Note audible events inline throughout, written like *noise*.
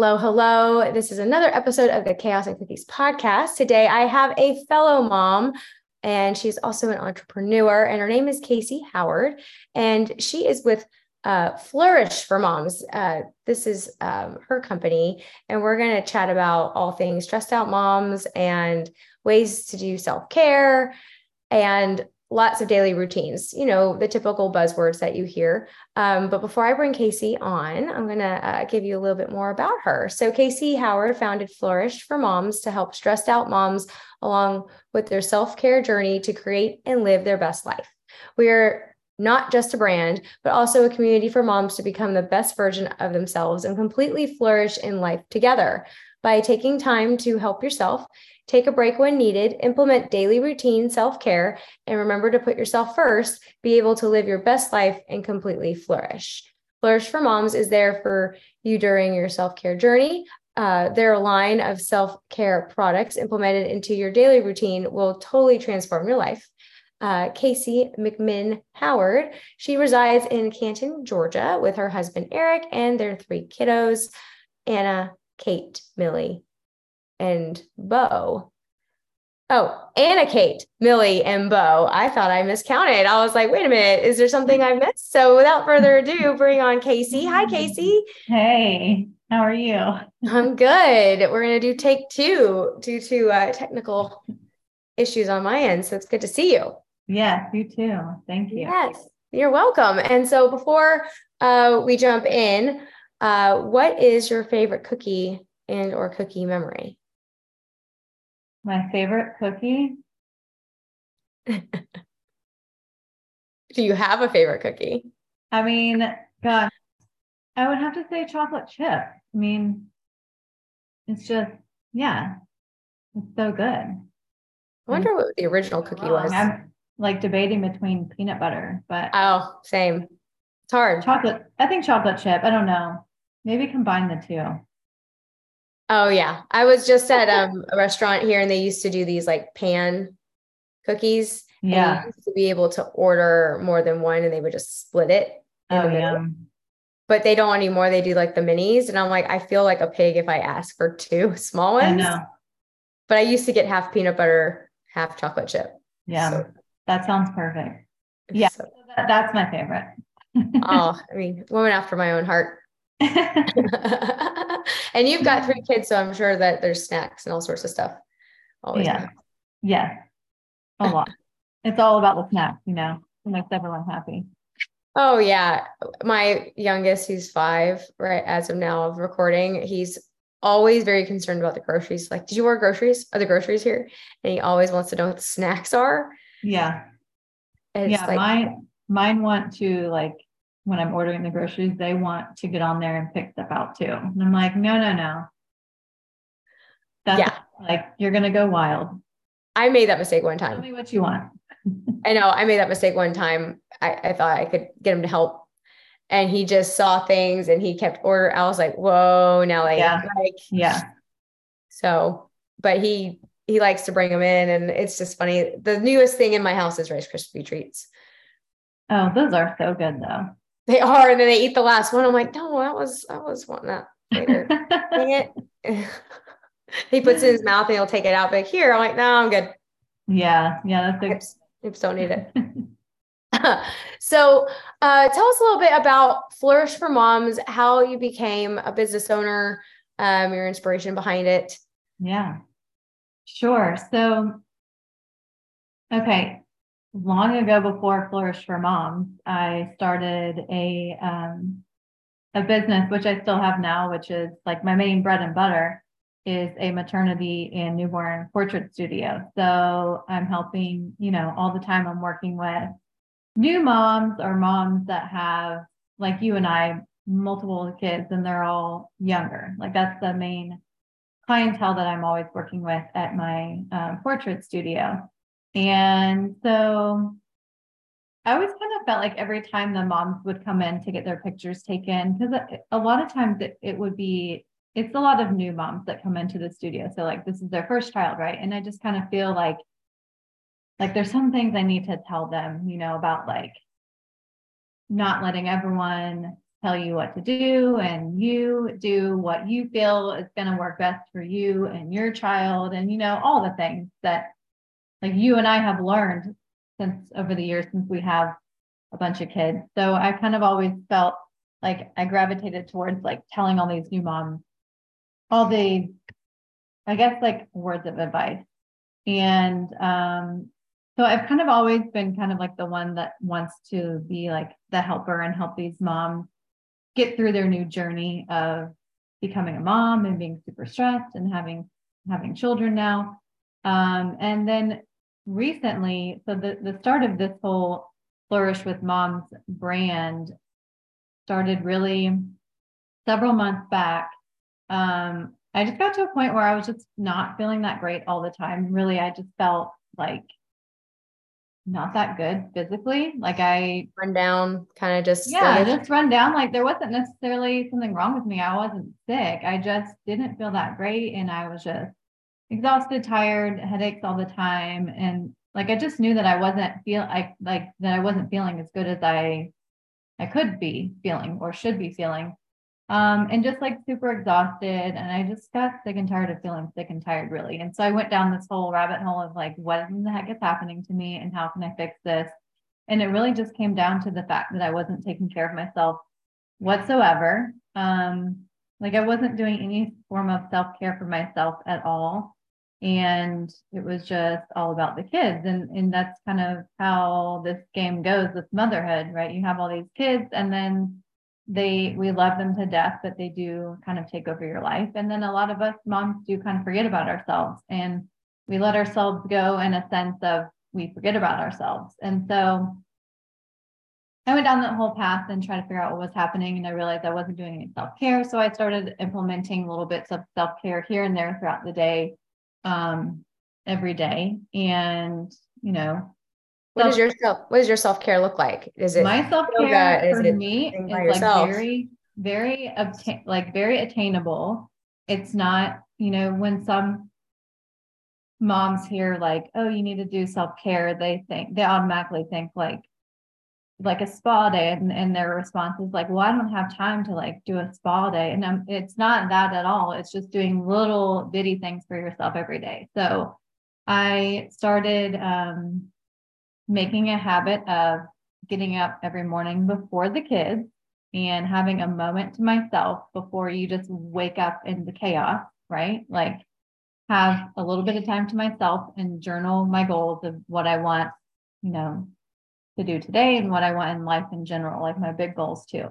Hello, hello. This is another episode of the Chaos and Cookies podcast. Today, I have a fellow mom, and she's also an entrepreneur, and her name is Casey Howard, and she is with uh, Flourish for Moms. Uh, this is um, her company, and we're going to chat about all things stressed out moms and ways to do self care and lots of daily routines, you know, the typical buzzwords that you hear. Um, but before I bring Casey on, I'm going to uh, give you a little bit more about her. So, Casey Howard founded Flourish for Moms to help stressed out moms along with their self care journey to create and live their best life. We're not just a brand, but also a community for moms to become the best version of themselves and completely flourish in life together by taking time to help yourself Take a break when needed, implement daily routine self care, and remember to put yourself first, be able to live your best life and completely flourish. Flourish for Moms is there for you during your self care journey. Uh, their line of self care products implemented into your daily routine will totally transform your life. Uh, Casey McMinn Howard. She resides in Canton, Georgia, with her husband Eric and their three kiddos Anna, Kate, Millie, and Bo. Oh, Anna Kate, Millie, and Bo. I thought I miscounted. I was like, wait a minute, is there something I missed? So without further ado, bring on Casey. Hi, Casey. Hey, how are you? I'm good. We're going to do take two due to uh, technical issues on my end. So it's good to see you. Yes, you too. Thank you. Yes, you're welcome. And so before uh, we jump in, uh, what is your favorite cookie and or cookie memory? My favorite cookie? *laughs* Do you have a favorite cookie? I mean, gosh, I would have to say chocolate chip. I mean, it's just, yeah, it's so good. I wonder what the original cookie was. I'm like debating between peanut butter, but oh, same. It's hard. Chocolate. I think chocolate chip. I don't know. Maybe combine the two. Oh yeah. I was just at um, a restaurant here and they used to do these like pan cookies. Yeah. to be able to order more than one and they would just split it. oh, yeah. But they don't anymore. They do like the minis. And I'm like, I feel like a pig if I ask for two *laughs* small ones. I know. But I used to get half peanut butter, half chocolate chip. Yeah. So, that sounds perfect. Yeah. So, that's my favorite. oh, *laughs* I mean, woman after my own heart. *laughs* and you've got three kids, so I'm sure that there's snacks and all sorts of stuff. Always yeah. Yeah. A lot. it's all about the snacks, you know, it makes everyone happy. Oh yeah. My youngest, who's five, right as of now of recording, he's always very concerned about the groceries. Like, did you order groceries? Are the groceries here? And he always wants to know what the snacks are. Yeah. yeah. Like, mine mine want to like when I'm ordering the groceries, they want to get on there and pick stuff out too. And I'm like, no, no, no. That's yeah. like you're gonna go wild. I made that mistake one time. Tell me what you want. *laughs* I know I made that mistake one time. I, I thought I could get him to help. And he just saw things and he kept order. I was like, whoa, now like, yeah. like yeah. So, but he he likes to bring them in and it's just funny. The newest thing in my house is Rice Krispie treats. Oh, those are so good though. They are, and then they eat the last one. I'm like, no, that was I was wanting that later. *laughs* Dang it. *laughs* he puts it in his mouth and he'll take it out. But here, I'm like, no, I'm good. Yeah, yeah, that's oops, oops, don't need it. *laughs* so, uh, tell us a little bit about Flourish for Moms, how you became a business owner, um, your inspiration behind it. Yeah, sure. So, okay, long ago before Flourish for Moms, I started a um, a business which I still have now, which is like my main bread and butter is a maternity and newborn portrait studio. So I'm helping, you know, all the time I'm working with new moms or moms that have like you and I multiple kids and they're all younger. Like that's the main clientele that I'm always working with at my um, portrait studio. And so I always kind of felt like every time the moms would come in to get their pictures taken, because a lot of times it, it would be, it's a lot of new moms that come into the studio. So like this is their first child, right? And I just kind of feel like, like there's some things I need to tell them, you know, about like not letting everyone tell you what to do and you do what you feel is going to work best for you and your child and you know all the things that like you and I have learned since over the years since we have a bunch of kids. So I kind of always felt like I gravitated towards like telling all these new moms all the I guess like words of advice. And um so I've kind of always been kind of like the one that wants to be like the helper and help these moms get through their new journey of becoming a mom and being super stressed and having having children now. Um, and then recently, so the, the start of this whole Flourish with Moms brand started really several months back. Um, I just got to a point where I was just not feeling that great all the time. Really, I just felt like not that good physically. Like I run down, kind of just yeah, just run down. Like there wasn't necessarily something wrong with me. I wasn't sick. I just didn't feel that great, and I was just exhausted, tired, headaches all the time, and like I just knew that I wasn't feel I like that I wasn't feeling as good as I I could be feeling or should be feeling um, and just like super exhausted. And I just got sick and tired of feeling sick and tired, really. And so I went down this whole rabbit hole of like, what in the heck is happening to me and how can I fix this? And it really just came down to the fact that I wasn't taking care of myself whatsoever. Um, like I wasn't doing any form of self care for myself at all. And it was just all about the kids. And, and that's kind of how this game goes with motherhood, right? You have all these kids and then they we love them to death but they do kind of take over your life and then a lot of us moms do kind of forget about ourselves and we let ourselves go in a sense of we forget about ourselves and so i went down that whole path and tried to figure out what was happening and i realized i wasn't doing any self-care so i started implementing little bits of self-care here and there throughout the day um, every day and you know what does your self what does your self-care look like? Is it my self-care for me is like very, very obtain like very attainable. It's not, you know, when some moms hear like, oh, you need to do self-care, they think they automatically think like like a spa day and, and their response is like well i don't have time to like do a spa day. And I'm, it's not that at all. It's just doing little bitty things for yourself every day. So i started um, making a habit of getting up every morning before the kids and having a moment to myself before you just wake up in the chaos, right? Like have a little bit of time to myself and journal my goals of what I want, you know, to do today and what I want in life in general, like my big goals too.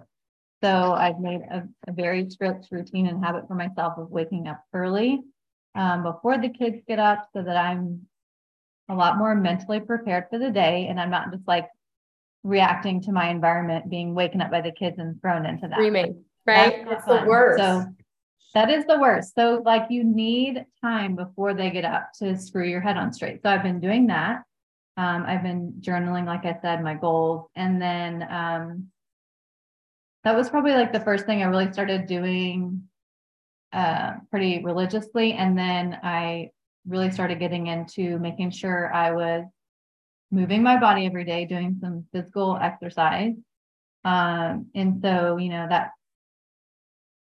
So I've made a, a very strict routine and habit for myself of waking up early um, before the kids get up so that I'm a lot more mentally prepared for the day. And I'm not just like reacting to my environment, being waken up by the kids and thrown into that. Screaming, right? That's, That's the worst. So that is the worst. So like you need time before they get up to screw your head on straight. So I've been doing that. Um, I've been journaling, like I said, my goals. And then um, that was probably like the first thing I really started doing uh, pretty religiously. And then I really started getting into making sure I was moving my body every day, doing some physical exercise. Um, and so, you know, that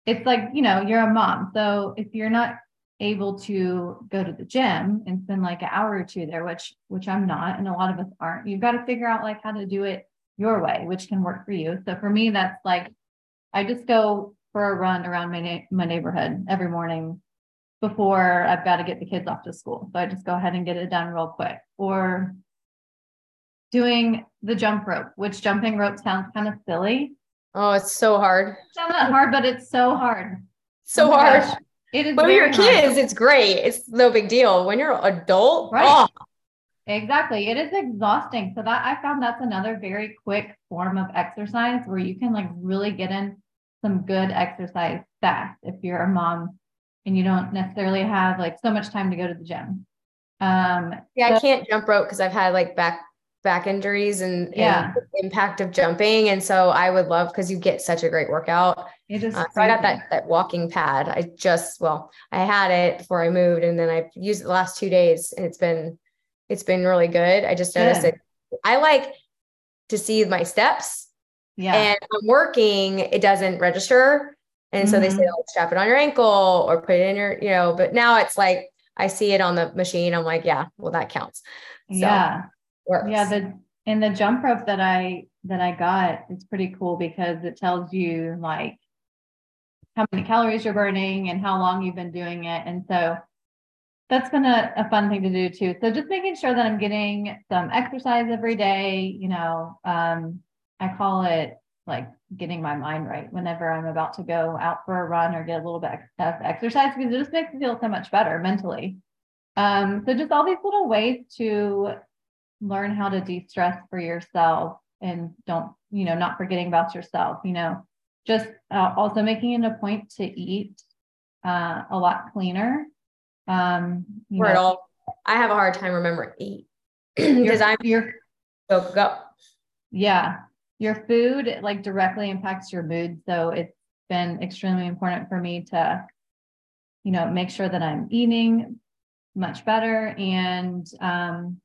it's like, you know, you're a mom. So if you're not able to go to the gym and spend like an hour or two there, which which I'm not, and a lot of us aren't, you've got to figure out like how to do it your way, which can work for you. So for me, that's like I just go for a run around my na- my neighborhood every morning before I've got to get the kids off to school. So I just go ahead and get it done real quick. Or doing the jump rope, which jumping rope sounds kind of silly. Oh, it's so hard. It's not hard, but it's so hard. So oh hard. Gosh. It is. When you're kids, it's great. It's no big deal. When you're an adult, right? Oh. Exactly. It is exhausting. So that I found that's another very quick form of exercise where you can like really get in some good exercise fast if you're a mom and you don't necessarily have like so much time to go to the gym. Um, yeah, so, I can't jump rope because I've had like back back injuries and, yeah. and impact of jumping. And so I would love because you get such a great workout. It is uh, so I got that that walking pad. I just well, I had it before I moved, and then I've used it the last two days, and it's been it's been really good. I just noticed Good. it. I like to see my steps, Yeah. and I'm working. It doesn't register, and so they say Mhm. like strap it on your ankle or put it in your, you know. But now it's like I see it on the machine. I'm like, yeah, well that counts. So, yeah. Works. Yeah. The and the jump rope that I that I got is pretty cool because it tells you like how many calories you're burning and how long you've been doing it. And so that's been a, a fun thing to do too. So just making sure that I'm getting some exercise every day, you know, um, I call it like getting my mind right whenever I'm about to go out for a run or get a little bit of exercise because it just makes me feel so much better mentally. Um, so just all these little ways to learn how to de-stress for yourself and don't, you know, not forgetting about yourself, you know, just uh, also making it a point to eat uh, a lot cleaner. Um, you We're know, all. I have a hard time remembering eat because *clears throat* I'm your go go. Yeah. Your food like directly impacts your mood. So it's been extremely important for me to, you know, make sure that I'm eating much better and um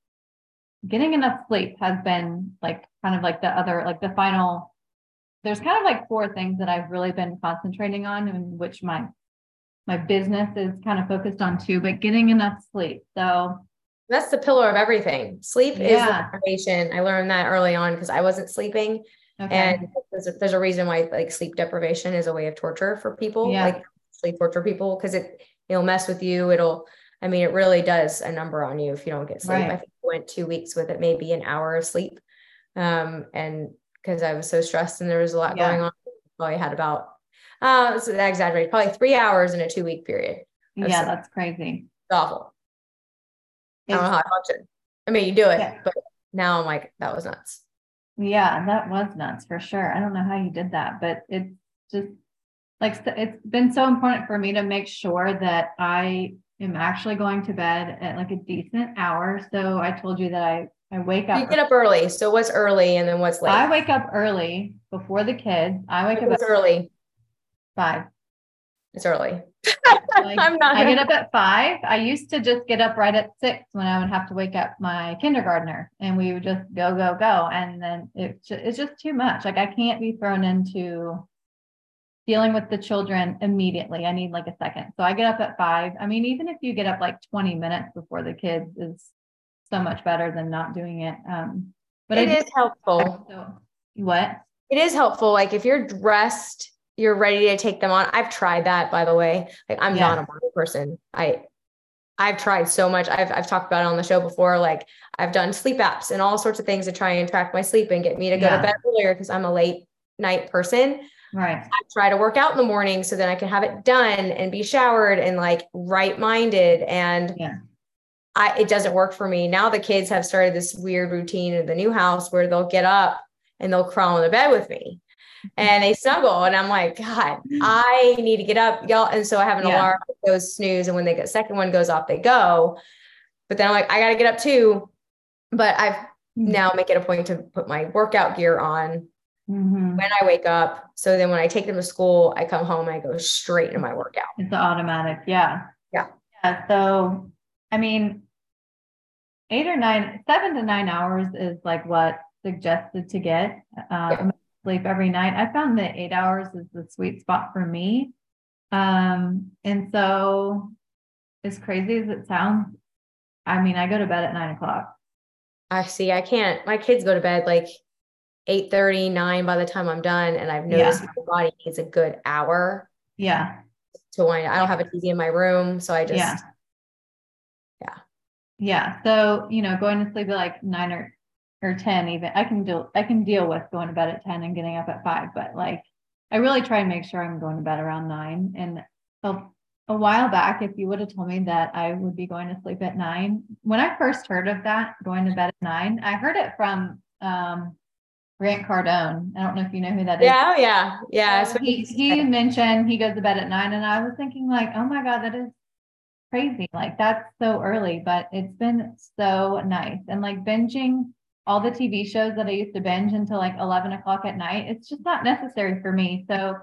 getting enough sleep has been like kind of like the other like the final there's kind of like four things that I've really been concentrating on and which my my business is kind of focused on too, but getting enough sleep. So That's the pillar of everything. Sleep is the Yeah. foundation. I learned that early on because I wasn't sleeping, okay. and there's a, there's a reason why like sleep deprivation is a way of torture for people. Yeah. Like sleep torture people because it it'll mess with you. It'll I mean it really does a number on you if you don't get sleep. Right. I think I went two weeks with it, maybe an hour of sleep, um, and because I was so stressed and there was a lot Yeah. going on. Probably had about uh, it's exaggerated, probably three hours in a two week period. Yeah, it. that's crazy. It's awful. I don't know how I function. I mean, you do it, Yeah. but now I'm like, that was nuts. Yeah, that was nuts for sure. I don't know how you did that, but it's just like it's been so important for me to make sure that I am actually going to bed at like a decent hour. So I told you that I I wake You up get up early. So what's early and then what's late? I wake up early before the kids. I wake up early? five. It's early. Like, *laughs* I'm not. I get up at five. I used to just get up right at six when I would have to wake up my kindergartner and we would just go, go, go. And then it, it's just too much. Like I can't be thrown into dealing with the children immediately. I need like a second. So I get up at five. I mean, even if you get up like 20 minutes before the kids is so much better than not doing it. Um, but it I is helpful. So, what? It is helpful. Like if you're dressed, you're ready to take them on. I've tried that, by the way. Like I'm Yeah. not a morning person. I I've tried so much. I've I've talked about it on the show before. Like I've done sleep apps and all sorts of things to try and track my sleep and get me to go Yeah. to bed earlier because I'm a late night person. Right. I try to work out in the morning so then I can have it done and be showered and like right minded. And Yeah. I it doesn't work for me. Now the kids have started this weird routine in the new house where they'll get up and they'll crawl in the bed with me *laughs* and they snuggle. And I'm like, God, I need to get up, y'all. And so I have an Yeah. alarm that goes snooze. And when they get second one goes off, they go. But then I'm like, I gotta get up too. But I've hmm. now make it a point to put my workout gear on Mhm. when I wake up. So then when I take them to school, I come home I go straight into my workout. It's automatic. Yeah. Yeah. Yeah. So, I mean, eight or nine, seven to nine hours is like what suggested to get uh, Yeah. sleep every night. I found that eight hours is the sweet spot for me. Um, and so, as crazy as it sounds, I mean, I go to bed at nine o'clock. I see, I can't, my kids go to bed like 8 9 by the time I'm done. And I've noticed my body needs a good hour Yeah. to wind. I don't have a TV in my room. So I just, Yeah. Yeah. Yeah. So, you know, going to sleep at like nine or, or 10, even I can deal, I can deal with going to bed at 10 and getting up at five, but like, I really try and make sure I'm going to bed around nine. And a, a while back, if you would have told me that I would be going to sleep at nine, when I first heard of that, going to bed at nine, I heard it from, um, Grant Cardone. I don't know if you know who that is. Yeah, oh, yeah, yeah. Um, so he, he mentioned he goes to bed at nine, and I was thinking like, oh my god, that is crazy. Like that's so early, but it's been so nice. And like binging all the TV shows that I used to binge until like 11 o'clock at night, it's just not necessary for me. So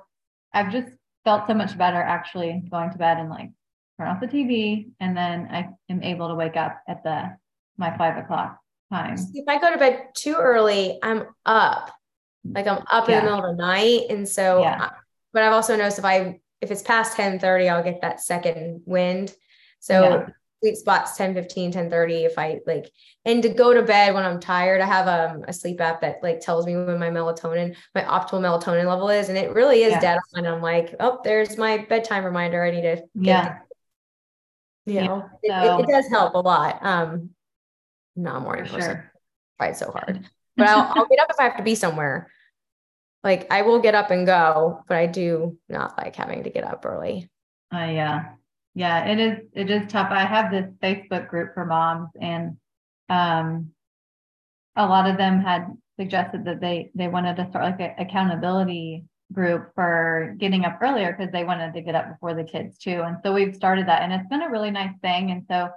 I've just felt so much better actually going to bed and like turn off the TV. And then I am able to wake up at the my five o'clock time. If I go to bed too early, I'm up. Like I'm up yeah. in the middle of the night. And so, yeah. But I've also noticed if I, if it's past 10 30, I'll get that second wind. So yeah. sleep spots 10 15, 10 30. If I like, and to go to bed when I'm tired, I have um, a sleep app that like tells me when my melatonin, my optimal melatonin level is. And it really is dead on. I'm like, oh, there's my bedtime reminder. I need to yeah. You know, so, it, it, does help a lot. Um, not morning person. Sure. Tried so hard, *laughs* but I'll, I'll get up if I have to be somewhere. Like I will get up and go, but I do not like having to get up early. Uh, yeah, yeah, it is. It is tough. I have this Facebook group for moms, and um, a lot of them had suggested that they they wanted to start like an accountability group for getting up earlier because they wanted to get up before the kids too. And so we've started that, and it's been a really nice thing. And so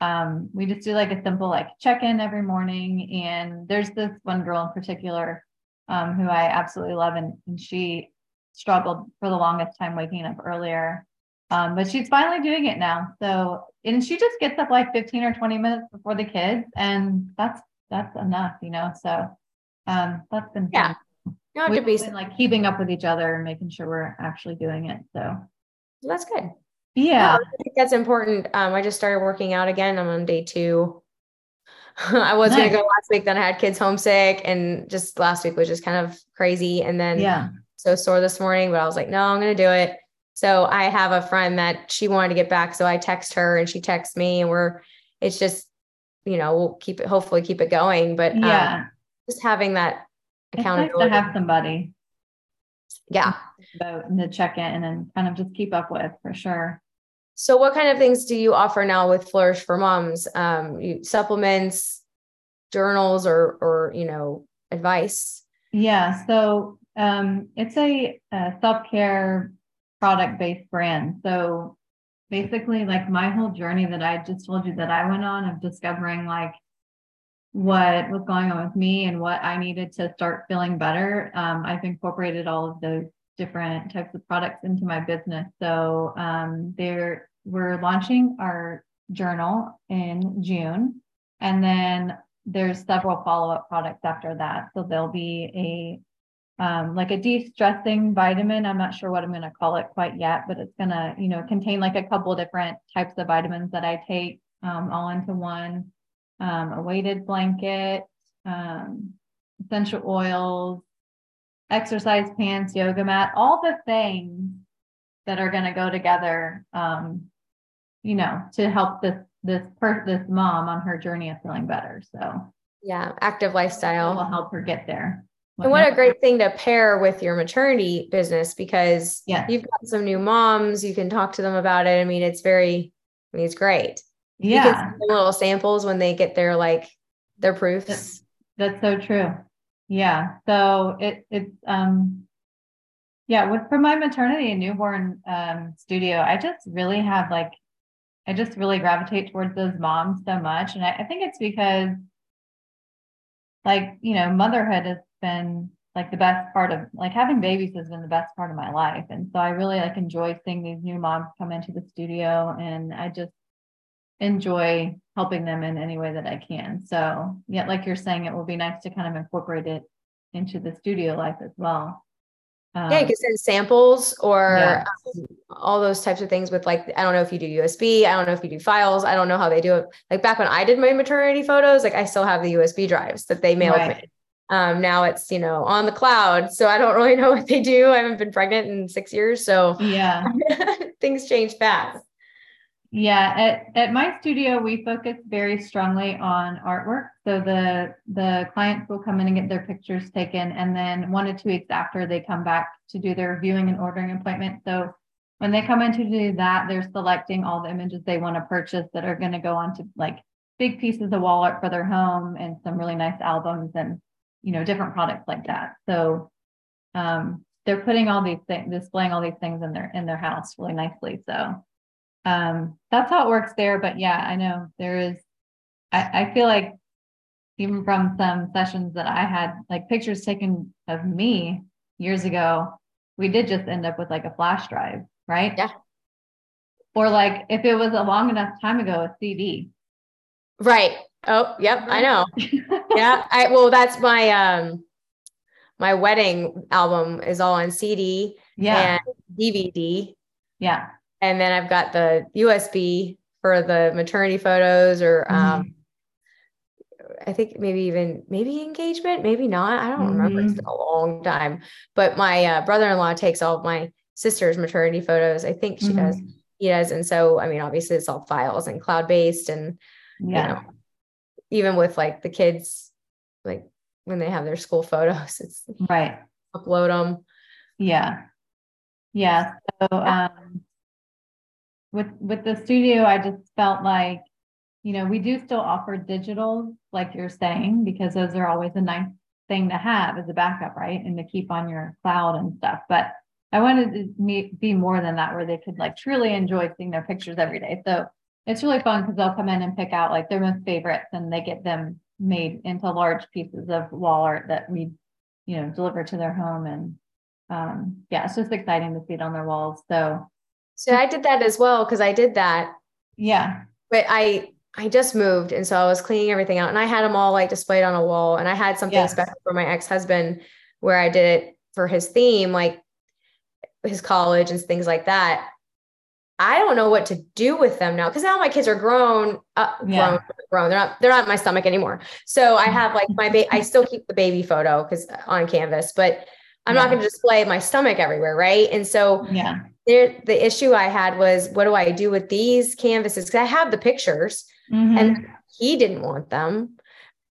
um, we just do like a simple like check in every morning. And there's this one girl in particular um, who I absolutely love, and, and she struggled for the longest time waking up earlier. Um, but she's finally doing it now. So, and she just gets up like 15 or 20 minutes before the kids, and that's that's enough, you know. So, um, that's been yeah. Fun. We've been like keeping up with each other and making sure we're actually doing it. So that's good. Yeah. I think that's important. Um, I just started working out again. I'm on day two. *laughs* I was nice. gonna go last week, then I had kids homesick, and just last week was just kind of crazy. And then yeah, so sore this morning, but I was like, no, I'm gonna do it. So I have a friend that she wanted to get back, so I text her and she texts me, and we're it's just you know we'll keep it hopefully keep it going, but yeah, um, just having that accountability nice to have somebody. Yeah, about and to check in and then kind of just keep up with for sure. So, what kind of things do you offer now with Flourish for Moms? Um, you, supplements, journals, or or you know, advice? Yeah. So um, it's a, a self care product based brand. So basically, like my whole journey that I just told you that I went on of discovering like what was going on with me and what I needed to start feeling better. Um, I've incorporated all of those different types of products into my business. So um, there, we're launching our journal in June, and then there's several follow-up products after that. So there'll be a um, like a de-stressing vitamin. I'm not sure what I'm going to call it quite yet, but it's going to, you know, contain like a couple different types of vitamins that I take um, all into one. Um, a weighted blanket, um, essential oils, exercise pants, yoga mat, all the things that are going to go together, um, you know, to help this this per- this mom on her journey of feeling better. So yeah, active lifestyle will help her get there. And what a great thing to pair with your maternity business because yeah. you've got some new moms, you can talk to them about it. I mean, it's very, I mean, it's great. Yeah. little samples when they get their like their proofs. That's, that's so true. Yeah. So it it's um yeah, with for my maternity and newborn um studio, I just really have like I just really gravitate towards those moms so much. And I, I think it's because like, you know, motherhood has been like the best part of like having babies has been the best part of my life. And so I really like enjoy seeing these new moms come into the studio and I just enjoy helping them in any way that I can. So, yeah, like you're saying, it will be nice to kind of incorporate it into the studio life as well. Um, yeah, you can send samples or yeah. um, all those types of things with like, I don't know if you do USB, I don't know if you do files, I don't know how they do it. Like back when I did my maternity photos, like I still have the USB drives that they mailed right. me. Um, now it's, you know, on the cloud. So I don't *laughs* really know what they do. I haven't been pregnant in six years. So yeah, *laughs* things change fast. Yeah, at, at my studio, we focus very strongly on artwork. So the the clients will come in and get their pictures taken, and then one to two weeks after they come back to do their viewing and ordering appointment. So when they come in to do that, they're selecting all the images they want to purchase that are going to go onto like big pieces of wall art for their home and some really nice albums and you know, different products like that. So um, they're putting all these things, displaying all these things in their in their house really nicely. So um, that's how it works there. But yeah, I know there is. I, I feel like even from some sessions that I had, like pictures taken of me years ago, we did just end up with like a flash drive, right? Yeah. Or like if it was a long enough time ago, a CD. Right. Oh, yep, I know. *laughs* yeah. I well, that's my um my wedding album is all on CD yeah. and DVD. Yeah. And then I've got the USB for the maternity photos or um mm-hmm. I think maybe even maybe engagement, maybe not. I don't mm-hmm. remember. It's been a long time. But my uh, brother-in-law takes all of my sister's maternity photos. I think she mm-hmm. does. He does. And so I mean, obviously it's all files and cloud-based and yeah. you know, even with like the kids, like when they have their school photos, *laughs* it's right. Upload them. Yeah. Yeah. So um with with the studio, I just felt like, you know, we do still offer digital, like you're saying, because those are always a nice thing to have as a backup, right? And to keep on your cloud and stuff. But I wanted to be more than that, where they could like truly enjoy seeing their pictures every day. So it's really fun because they'll come in and pick out like their most favorites and they get them made into large pieces of wall art that we, you know, deliver to their home. And um, yeah, it's just exciting to see it on their walls. So, so I did that as well because I did that. Yeah. But I I just moved and so I was cleaning everything out and I had them all like displayed on a wall and I had something yes. special for my ex-husband where I did it for his theme like his college and things like that I don't know what to do with them now because now my kids are grown, uh, yeah. grown, grown. They're not they're not in my stomach anymore. So I have like my baby. I still keep the baby photo because uh, on canvas, but I'm yeah. not going to display my stomach everywhere, right? And so yeah, there the issue I had was what do I do with these canvases? Because I have the pictures, mm-hmm. and he didn't want them,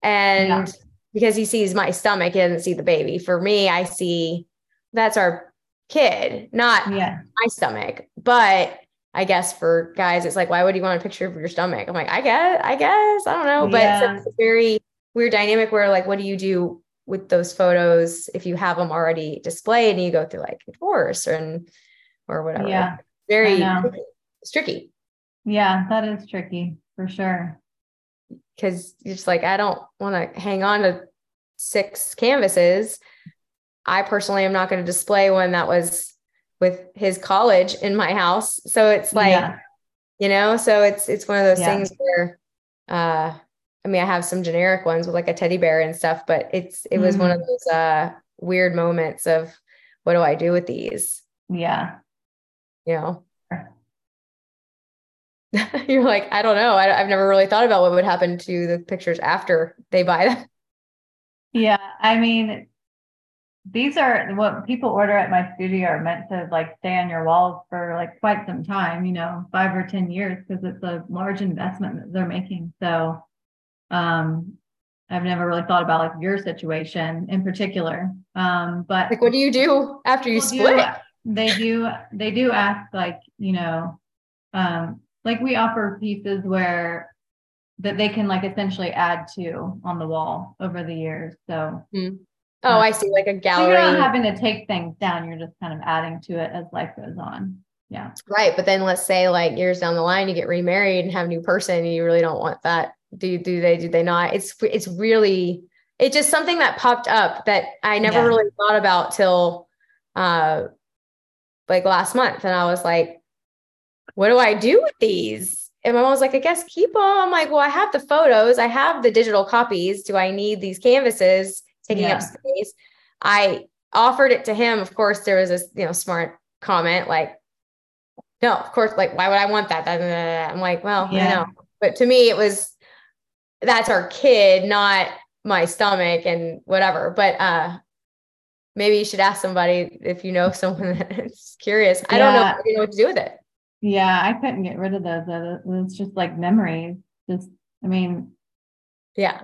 and yeah. because he sees my stomach, he doesn't see the baby. For me, I see that's our kid, not yeah. my stomach, but I guess for guys, it's like, why would you want a picture of your stomach? I'm like, I guess, I guess, I don't know. But yeah. it's a very weird dynamic where like, what do you do with those photos if you have them already displayed and you go through like divorce or and or whatever? Yeah. Very tricky. it's tricky. Yeah, that is tricky for sure. Cause it's like I don't want to hang on to six canvases. I personally am not going to display one that was with his college in my house. So it's like, yeah. you know, so it's it's one of those yeah. things where uh I mean I have some generic ones with like a teddy bear and stuff, but it's it was mm-hmm. one of those uh weird moments of what do I do with these? Yeah. You know. *laughs* You're like, I don't know. I, have never really thought about what would happen to the pictures after they buy them. Yeah. I mean, these are what people order at my studio are meant to like stay on your walls for like quite some time, you know, five or 10 years, because it's a large investment that they're making. So, um, I've never really thought about like your situation in particular. Um, but like, what do you do after you split? Do, they do, they do ask like, you know, um, like we offer pieces where that they can like essentially add to on the wall over the years. So, mm-hmm. Oh, I see, like a gallery. So you're not having to take things down. You're just kind of adding to it as life goes on. Yeah. Right. But then let's say like years down the line, you get remarried and have a new person and you really don't want that. Do do they, do they not? It's, it's really, it's just something that popped up that I never yeah. really thought about till, uh, like last month. And I was like, what do I do with these? And my mom was like, I guess keep them. I'm like, well, I have the photos. I have the digital copies. Do I need these canvases? taking yeah. up space. I offered it to him. Of course, there was this, you know, smart comment like, no, of course, like, why would I want that? I'm like, well, yeah. I know. But to me, it was that's our kid, not my stomach and whatever. But uh maybe you should ask somebody if you know *laughs* someone that's curious. I don't know, you know what to do with it. Yeah, I couldn't get rid of those. It's just like memories. Just, I mean, yeah.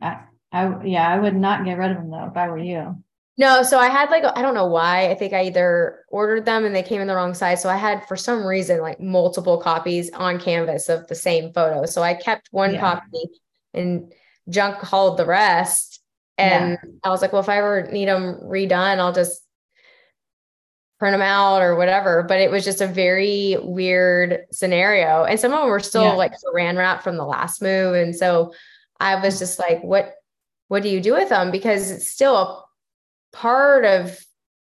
I, I yeah, I would not get rid of them though if I were you. No, so I had like I don't know why. I think I either ordered them and they came in the wrong size. So I had for some reason like multiple copies on canvas of the same photo. So I kept one yeah. copy and junk hauled the rest. And yeah. I was like, well, if I ever need them redone, I'll just print them out or whatever. But it was just a very weird scenario. And some of them were still yeah. like saran wrap from the last move. And so I was just like, what, what do you do with them? Because it's still a part of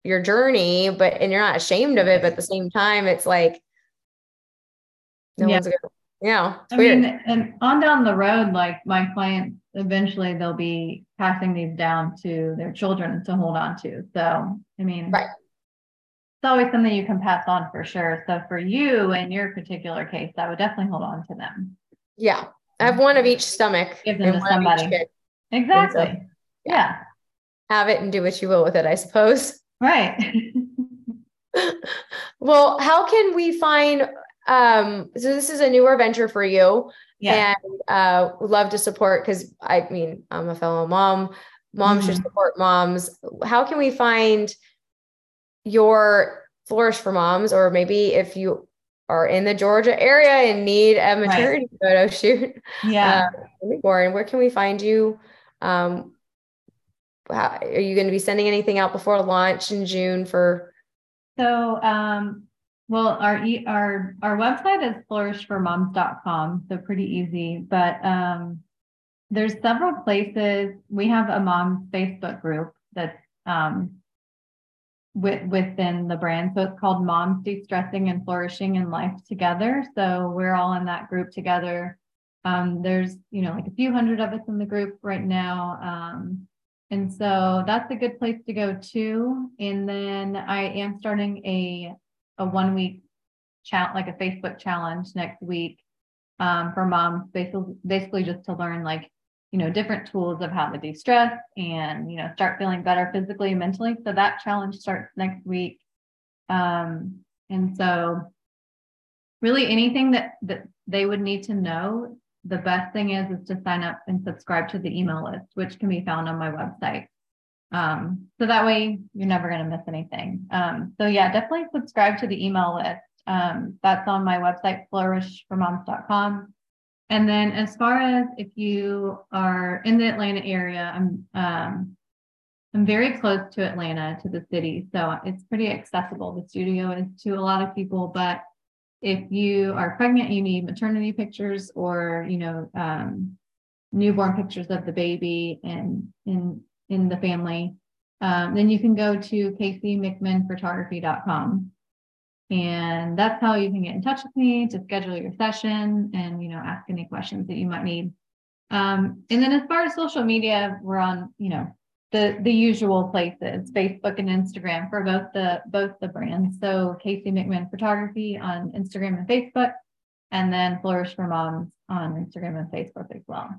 your journey, but and you're not ashamed of it, but at the same time, it's like no yeah. one's gonna yeah. I weird. mean, and on down the road, like my clients eventually they'll be passing these down to their children to hold on to. So I mean right. It's always something you can pass on for sure. So for you in your particular case, I would definitely hold on to them. Yeah. I have one of each stomach. Give them to somebody. Exactly. So, yeah. yeah. Have it and do what you will with it, I suppose. Right. *laughs* well, how can we find um so this is a newer venture for you yeah. and uh would love to support because I mean I'm a fellow mom. Moms mm-hmm. should support moms. How can we find your flourish for moms or maybe if you are in the Georgia area and need a maternity right. *laughs* photo shoot. Yeah. Uh, Warren, where can we find you? Um, how, are you going to be sending anything out before launch in June for? So, um, well, our our our website is flourishformoms.com, so pretty easy. But um, there's several places. We have a mom Facebook group that's um, with, within the brand. So it's called Moms De-Stressing and Flourishing in Life Together. So we're all in that group together. Um, there's, you know, like a few hundred of us in the group right now. Um, and so that's a good place to go to. And then I am starting a a one week challenge, like a Facebook challenge next week um, for moms, basically, basically just to learn like, you know, different tools of how to de-stress and, you know, start feeling better physically and mentally. So that challenge starts next week. Um, and so really anything that, that they would need to know the best thing is is to sign up and subscribe to the email list, which can be found on my website. Um, so that way you're never going to miss anything. Um, so yeah, definitely subscribe to the email list. Um, that's on my website, flourishformoms.com. And then as far as if you are in the Atlanta area, I'm um, I'm very close to Atlanta, to the city. So it's pretty accessible. The studio is to a lot of people, but if you are pregnant, you need maternity pictures or, you know, um, newborn pictures of the baby and in in the family, um, then you can go to caseymcminnphotography.com. And that's how you can get in touch with me to schedule your session and, you know, ask any questions that you might need. Um, and then as far as social media, we're on, you know, the the usual places, Facebook and Instagram for both the both the brands. So Casey McMinn Photography on Instagram and Facebook, and then Flourish for Moms on Instagram and Facebook as well.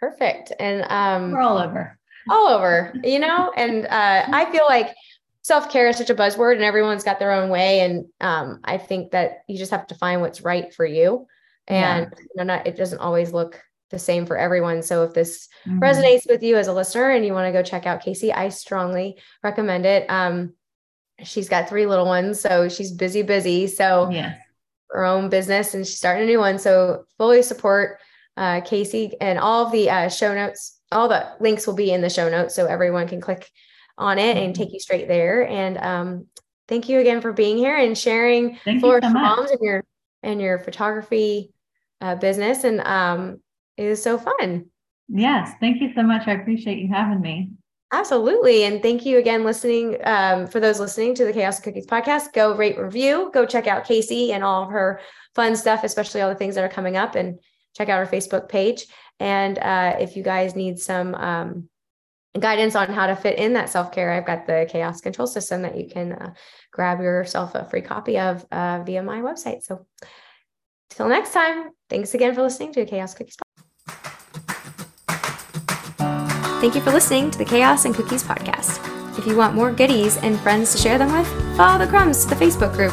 Perfect. And um we're all over. All over, you know, and uh I feel like self-care is such a buzzword and everyone's got their own way. And um I think that you just have to find what's right for you. And yeah. you know, not, it doesn't always look the same for everyone. So if this mm-hmm. resonates with you as a listener and you want to go check out Casey, I strongly recommend it. Um, she's got three little ones, so she's busy, busy. So yes. her own business and she's starting a new one. So fully support uh, Casey and all of the uh, show notes. All the links will be in the show notes, so everyone can click on it mm-hmm. and take you straight there. And um, thank you again for being here and sharing for so moms and your and your photography uh, business. And um, it was so fun. Yes. Thank you so much. I appreciate you having me. Absolutely. And thank you again, listening. Um, for those listening to the Chaos Cookies podcast, go rate, review, go check out Casey and all of her fun stuff, especially all the things that are coming up, and check out our Facebook page. And uh, if you guys need some um, guidance on how to fit in that self care, I've got the Chaos Control System that you can uh, grab yourself a free copy of uh, via my website. So, till next time, thanks again for listening to Chaos Cookies. Thank you for listening to the Chaos and Cookies podcast. If you want more goodies and friends to share them with, follow the crumbs to the Facebook group